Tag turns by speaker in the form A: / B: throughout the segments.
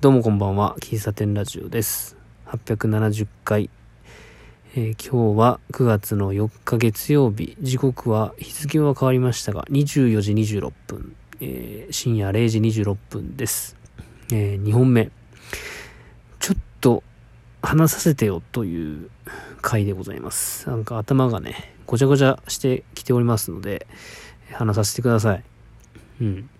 A: どうもこんばんは。喫茶店ラジオです。870回。えー、今日は9月の4日月曜日。時刻は日付は変わりましたが、24時26分。えー、深夜0時26分です。えー、2本目。ちょっと話させてよという回でございます。なんか頭がね、ごちゃごちゃしてきておりますので、話させてください。うん。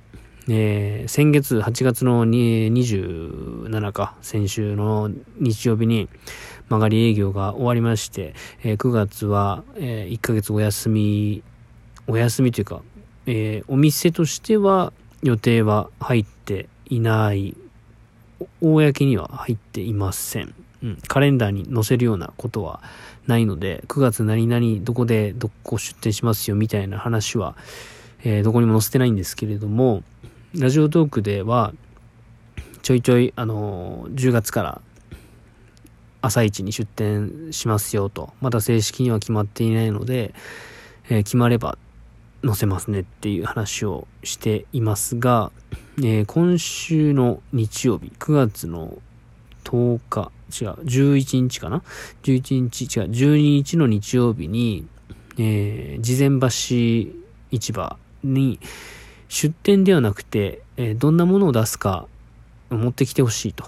A: えー、先月8月の27か、先週の日曜日に曲がり営業が終わりまして、えー、9月は、えー、1ヶ月お休み、お休みというか、え、お店としては予定は入っていない、公には入っていません。うん、カレンダーに載せるようなことはないので、9月何々どこでどこ出店しますよみたいな話は、え、どこにも載せてないんですけれども、ラジオトークでは、ちょいちょい、あの、10月から朝一に出店しますよと、まだ正式には決まっていないので、えー、決まれば載せますねっていう話をしていますが、えー、今週の日曜日、9月の10日、違う、11日かな ?11 日、違う、12日の日曜日に、えー、事前橋市場に出店ではなくて、え、どんなものを出すか持ってきてほしいと。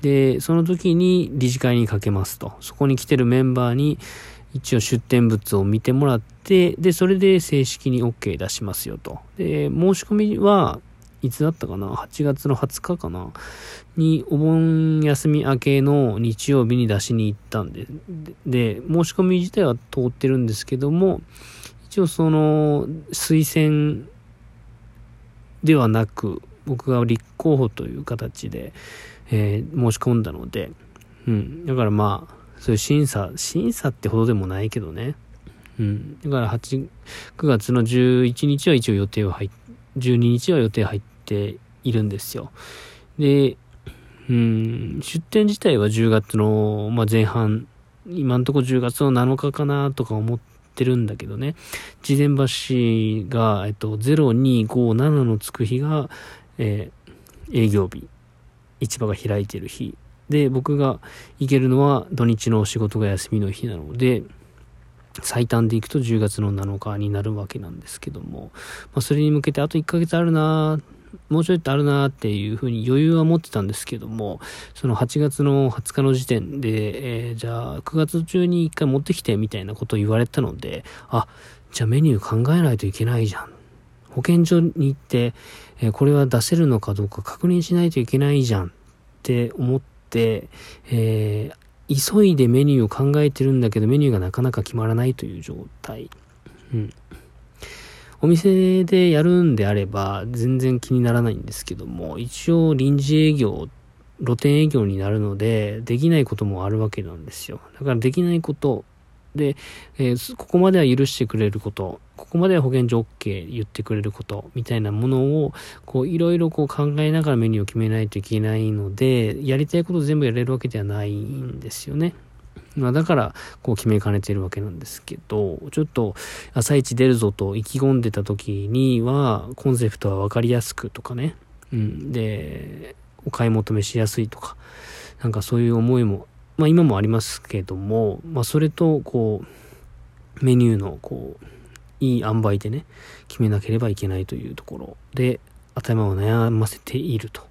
A: で、その時に理事会にかけますと。そこに来てるメンバーに一応出店物を見てもらって、で、それで正式に OK 出しますよと。で、申し込みはいつだったかな ?8 月の20日かな？に、お盆休み明けの日曜日に出しに行ったんで、で、申し込み自体は通ってるんですけども、一応その、推薦ではなく、僕が立候補という形で、えー、申し込んだので、うん。だからまあ、そういう審査、審査ってほどでもないけどね。うん。だから8、9月の11日は一応予定は入っ、12日は予定入っているんですよ。で、うん、出店自体は10月の、まあ、前半、今んとこ10月の7日かなとか思っててるんだけどね。事前橋が、えっと、0257のつく日が、えー、営業日。市場が開いてる日。で、僕が行けるのは土日の仕事が休みの日なので、最短で行くと10月の7日になるわけなんですけども、まあ、それに向けてあと1ヶ月あるなもうちょいとあるなっていうふうに余裕は持ってたんですけども、その8月の20日の時点で、えー、じゃあ9月中に1回持ってきてみたいなことを言われたので、あ、じゃあメニュー考えないといけないじゃん。保健所に行って、えー、これは出せるのかどうか確認しないといけないじゃんって思って、えー、急いでメニューを考えてるんだけどメニューがなかなか決まらないという状態。うん。お店でやるんであれば全然気にならないんですけども、一応臨時営業、露店営業になるので、できないこともあるわけなんですよ。だからできないことで、えー、ここまでは許してくれること、ここまでは保健所 OK 言ってくれること、みたいなものを、こう、いろいろこう考えながらメニューを決めないといけないので、やりたいこと全部やれるわけではないんですよね。まあ、だから、こう決めかねてるわけなんですけど、ちょっと、朝一出るぞと意気込んでた時には、コンセプトはわかりやすくとかね。うん。で、お買い求めしやすいとか、なんかそういう思いもまあ今もありますけども、まあそれと、こう、メニューの、こう、いい塩梅でね、決めなければいけないというところで、頭を悩ませていると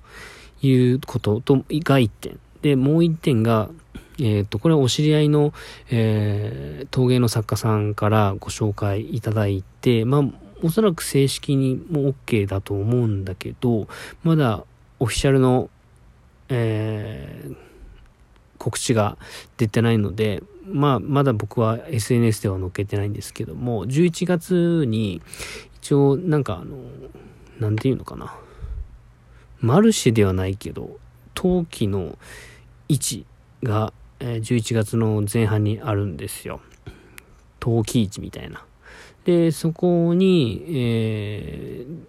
A: いうことと、が1点。で、もう1点が、えっ、ー、と、これはお知り合いの、えー、陶芸の作家さんからご紹介いただいて、まあ、おそらく正式にも OK だと思うんだけど、まだオフィシャルの、えー、告知が出てないので、まあ、まだ僕は SNS では載っけてないんですけども、11月に、一応、なんかあの、なんていうのかな。マルシェではないけど、陶器の位置が、え11月の前半にあるんですよ。陶器市みたいな。で、そこに、えー、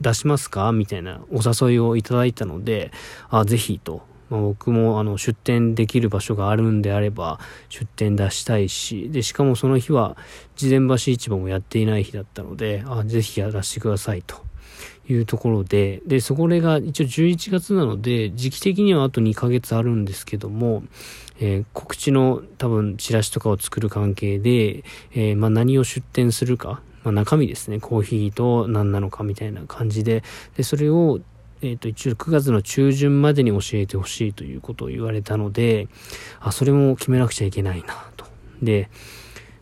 A: 出しますかみたいなお誘いをいただいたので、あ、ぜひとまあ、僕もあの出店できる場所があるんであれば出店出したいし、で、しかもその日は事前橋市場もやっていない日だったので、あぜひやらせてくださいというところで、で、そこが一応11月なので、時期的にはあと2ヶ月あるんですけども、えー、告知の多分チラシとかを作る関係で、えー、まあ何を出展するか、まあ中身ですね、コーヒーと何なのかみたいな感じで、で、それを、えっ、ー、と、一応9月の中旬までに教えてほしいということを言われたので、あ、それも決めなくちゃいけないなと。で、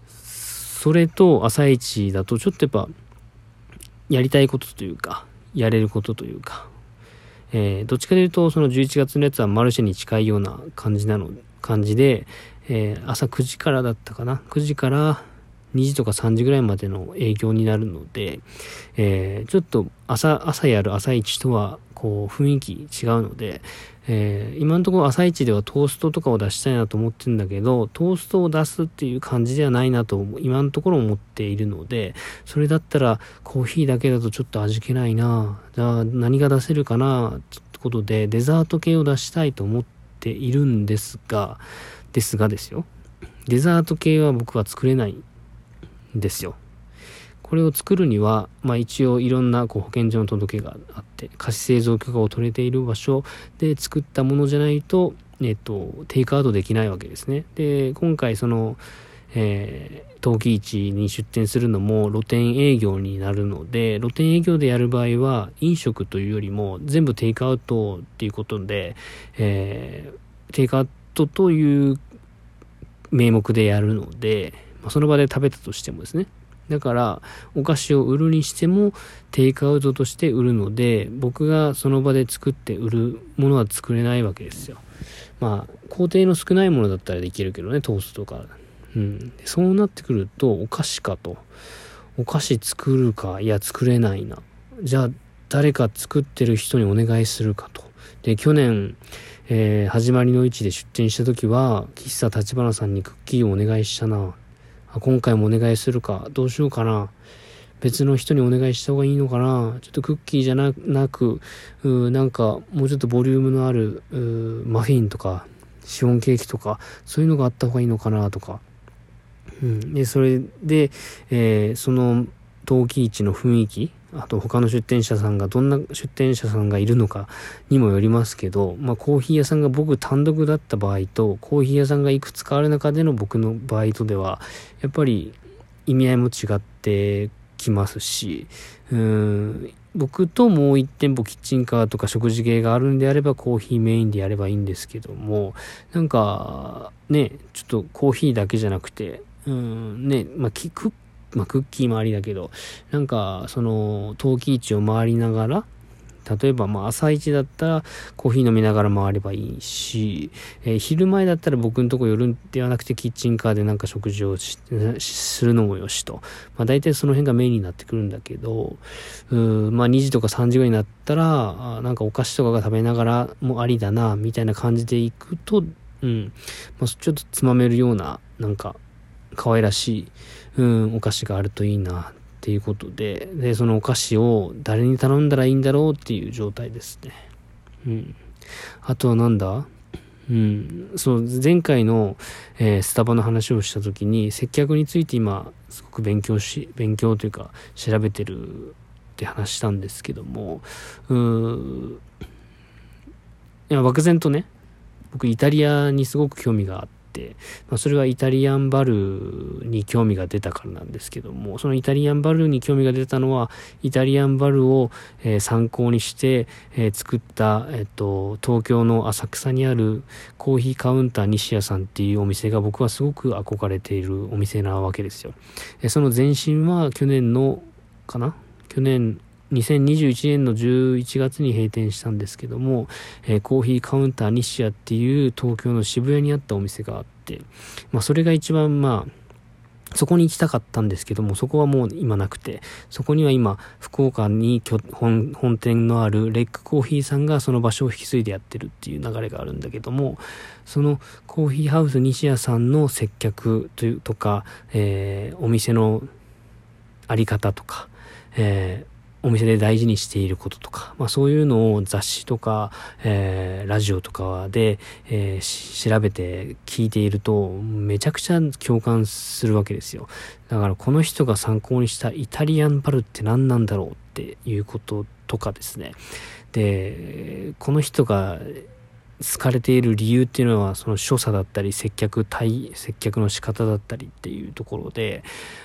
A: それと朝一だとちょっとやっぱ、やりたいことというか、やれることというか、えー、どっちかというと、その11月のやつはマルシェに近いような感じなの、感じで、えー、朝9時からだったかな ?9 時から2時とか3時ぐらいまでの営業になるので、えー、ちょっと朝、朝やる朝一とは、こう、雰囲気違うので、えー、今のところ朝一ではトーストとかを出したいなと思ってるんだけど、トーストを出すっていう感じではないなと、今のところ思っているので、それだったらコーヒーだけだとちょっと味気ないなじゃあ何が出せるかなってことで、デザート系を出したいと思っているんですが、ですがですよ。デザート系は僕は作れないですよ。これを作るには、まあ、一応いろんなこう保健所の届けがあって菓子製造許可を取れている場所で作ったものじゃないと、えっと、テイクアウトできないわけですね。で今回その、えー、陶器市に出店するのも露店営業になるので露店営業でやる場合は飲食というよりも全部テイクアウトっていうことで、えー、テイクアウトという名目でやるので、まあ、その場で食べたとしてもですねだから、お菓子を売るにしても、テイクアウトとして売るので、僕がその場で作って売るものは作れないわけですよ。まあ、工程の少ないものだったらできるけどね、トーストとか。うん。そうなってくると、お菓子かと。お菓子作るか、いや、作れないな。じゃあ、誰か作ってる人にお願いするかと。で、去年、えー、始まりの位置で出店した時は、喫茶立花さんにクッキーをお願いしたな。今回もお願いするか、どうしようかな。別の人にお願いした方がいいのかな。ちょっとクッキーじゃなく、うなんかもうちょっとボリュームのあるマフィンとか、シフォンケーキとか、そういうのがあった方がいいのかなとか。うん。で、それで、えー、その陶器市の雰囲気、あと他の出店者さんがどんな出店者さんがいるのかにもよりますけど、まあコーヒー屋さんが僕単独だった場合と、コーヒー屋さんがいくつかある中での僕の場合とでは、やっぱり意味合いも違ってきますし、うん、僕ともう一店舗キッチンカーとか食事系があるんであればコーヒーメインでやればいいんですけども、なんか、ね、ちょっとコーヒーだけじゃなくて、うん、ね、まあ、クッまあ、クッキーもありだけど、なんか、その、陶器市を回りながら、例えば、まあ、朝一だったらコーヒー飲みながら回ればいいし、えー、昼前だったら僕のとこ寄るんではなくてキッチンカーでなんか食事をするのもよしと。まあ、大体その辺がメインになってくるんだけど、うまあ、2時とか3時ぐらいになったら、なんかお菓子とかが食べながらもありだな、みたいな感じで行くと、うん、まあ、ちょっとつまめるような、なんか、可愛らしい、うん、お菓子があるといいなっていうことで、で、そのお菓子を誰に頼んだらいいんだろうっていう状態ですね。うん。あとはなんだ？うん、そう、前回の、えー、スタバの話をした時に、接客について今、すごく勉強し、勉強というか、調べてるって話したんですけども、うーいや、漠然とね、僕イタリアにすごく興味があって、、まあ、それはイタリアンバルに興味が出たからなんですけども、そのイタリアンバルに興味が出たのは、イタリアンバルを、えー、参考にして、えー、作った、えっ、と、東京の浅草にあるコーヒーカウンター西屋さんっていうお店が僕はすごく憧れているお店なわけですよ。え、その前身は去年の、かな？去年2021年の11月に閉店したんですけども、えー、コーヒーカウンター西シアっていう東京の渋谷にあったお店があって、まあそれが一番まあ、そこに行きたかったんですけども、そこはもう今なくて、そこには今、福岡に本本店のあるレックコーヒーさんがその場所を引き継いでやってるっていう流れがあるんだけども、そのコーヒーハウス西屋さんの接客というとか、えー、お店のあり方とか、えーお店で大事にしていることとか、まあそういうのを雑誌とか、えー、ラジオとかで、えー、調べて聞いていると、めちゃくちゃ共感するわけですよ。だからこの人が参考にしたイタリアンパルって何なんだろうっていうこととかですね。で、この人が好かれている理由っていうのはその所作だったり接客対接客の仕方だったりっていうところで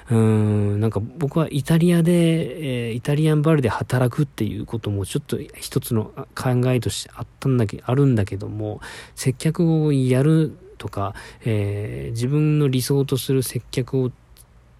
A: うーんなんか僕はイタリアで、えー、イタリアンバルで働くっていうこともちょっと一つの考えとしてあったんだけあるんだけども接客をやるとか、えー、自分の理想とする接客を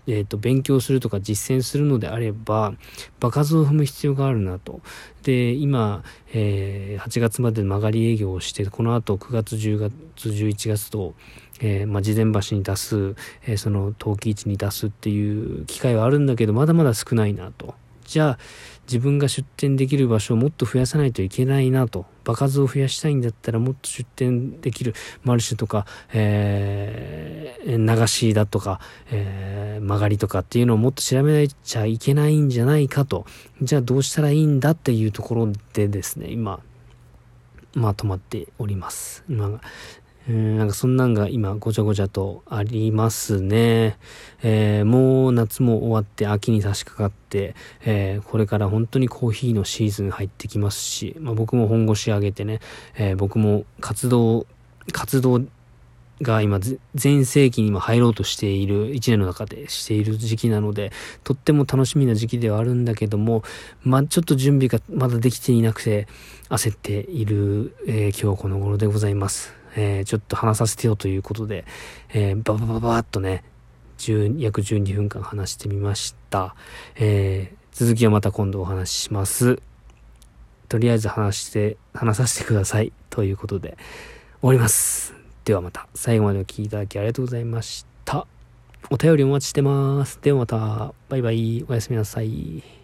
A: え、ー、と、勉強するとか実践するのであれば、場数を踏む必要があるなと。で、今、えー、8月まで曲がり営業をして、このあと9月、10月、11月と、えー、まあ、事前橋に出す、えー、その陶器市に出すっていう機会はあるんだけど、まだまだ少ないなと。じゃあ、自分が出店できる場所をもっと増やさないといけないなと。場数を増やしたいんだったらもっと出店できるマルシェとか、えー、流しだとか、えー、曲がりとかっていうのをもっと調べなちゃいけないんじゃないかと。じゃあどうしたらいいんだっていうところでですね、今、まあ止まっております。今、うん、なんかそんなんが今ごちゃごちゃとありますね。えー、もう夏も終わって秋に差し掛かって、えー、これから本当にコーヒーのシーズン入ってきますし、まあ、僕も本腰上げてね、えー、僕も活動、活動が今全盛期に今入ろうとしている一年の中でしている時期なので、とっても楽しみな時期ではあるんだけども、まあ、ちょっと準備がまだできていなくて焦っている、えー、今日この頃でございます。えー、ちょっと話させてよということで、えー、ババババーっとね、約12分間話してみました。えー、続きはまた今度お話しします。とりあえず話して、話させてください。ということで、終わります。ではまた、最後までお聴きいただきありがとうございました。お便りお待ちしてます。ではまた、バイバイ、おやすみなさい。